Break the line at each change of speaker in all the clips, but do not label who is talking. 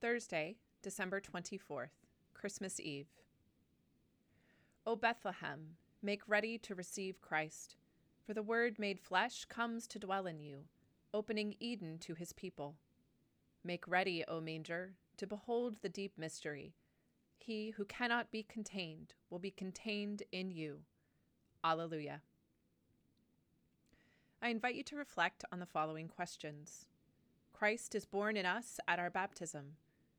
Thursday, December 24th, Christmas Eve. O Bethlehem, make ready to receive Christ, for the Word made flesh comes to dwell in you, opening Eden to his people. Make ready, O manger, to behold the deep mystery. He who cannot be contained will be contained in you. Alleluia. I invite you to reflect on the following questions. Christ is born in us at our baptism.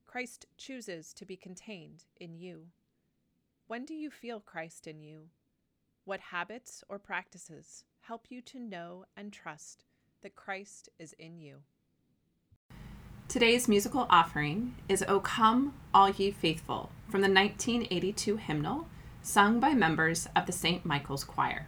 Christ chooses to be contained in you. When do you feel Christ in you? What habits or practices help you to know and trust that Christ is in you? Today's musical offering is O Come, All Ye Faithful from the 1982 hymnal sung by members of the St. Michael's Choir.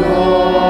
Lord.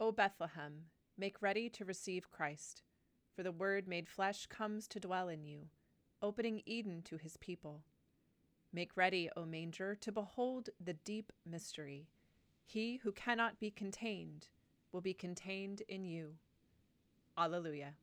O Bethlehem, make ready to receive Christ, for the Word made flesh comes to dwell in you, opening Eden to his people. Make ready, O manger, to behold the deep mystery. He who cannot be contained will be contained in you. Alleluia.